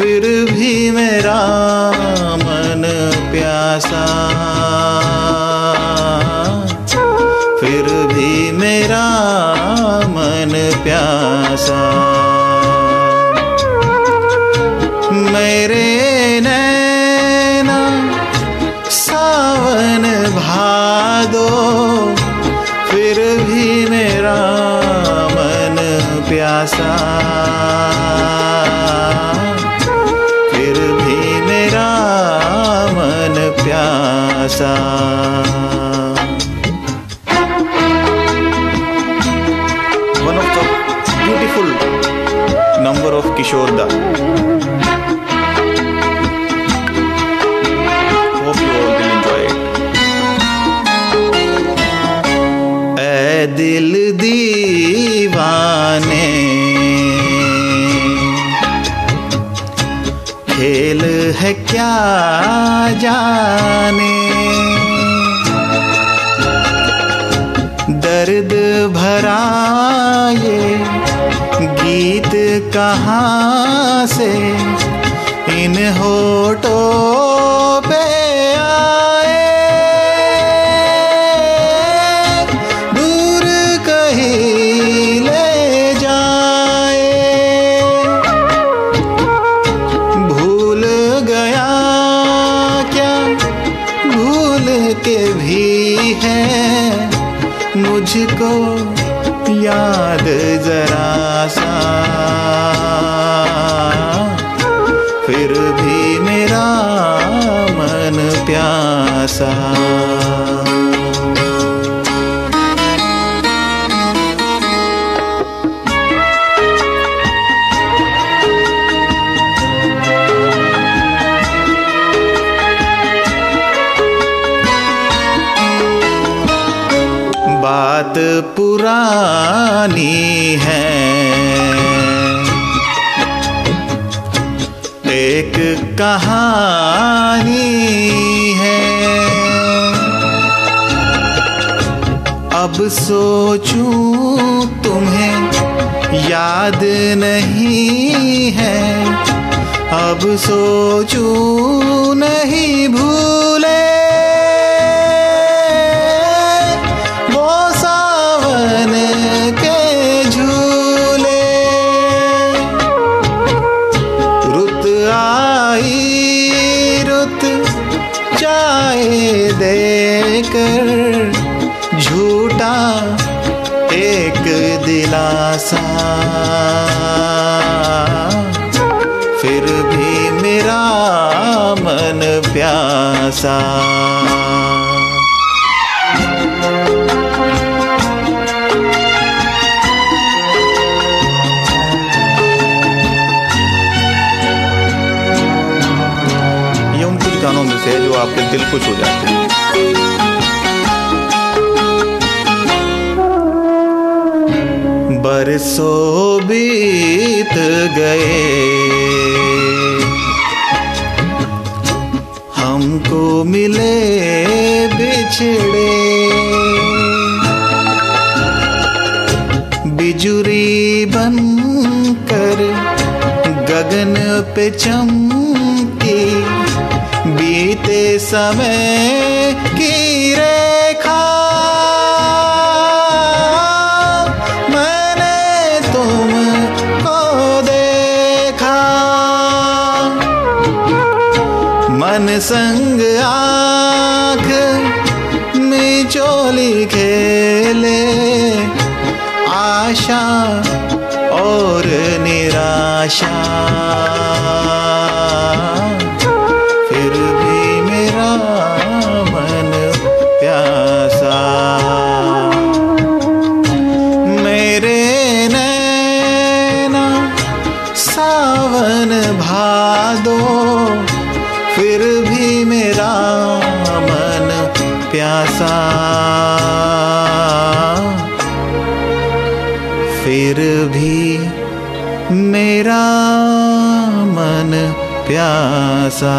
फिर भी मेरा मन प्यासा। फिर भी मेरा मन प्यासा। मेरे नैना सावन भादो, फिर भी मेरा मन प्यासा। ब्यूटीफुल नंबर ऑफ़ किशोर दा एंजॉय ए दिल दीवाने, खेल है क्या जाने? दर्द भरा ये कहाँ से इन होठों प्यासा बात पुरानी है। एक कहानी अब सोचूं तुम्हें याद नहीं है। अब सोचूं नहीं भूले। वो सावन के झूले। रुत आई, रुत चाय देकर झूठा एक दिलासा। फिर भी मेरा मन प्यासा। गानों में से है जो आपके दिल को छू जाते हैं। बरसों बीत गए। हमको मिले बिछड़े। बिजुरी बन कर गगन पे चमकी, बीते समय की रेखा संग आँख में चोली खेले, आशा और निराशा। फिर भी मेरा मन प्यासा। मेरे नैना सावन भादो फिर भी मेरा मन प्यासा। फिर भी मेरा मन प्यासा।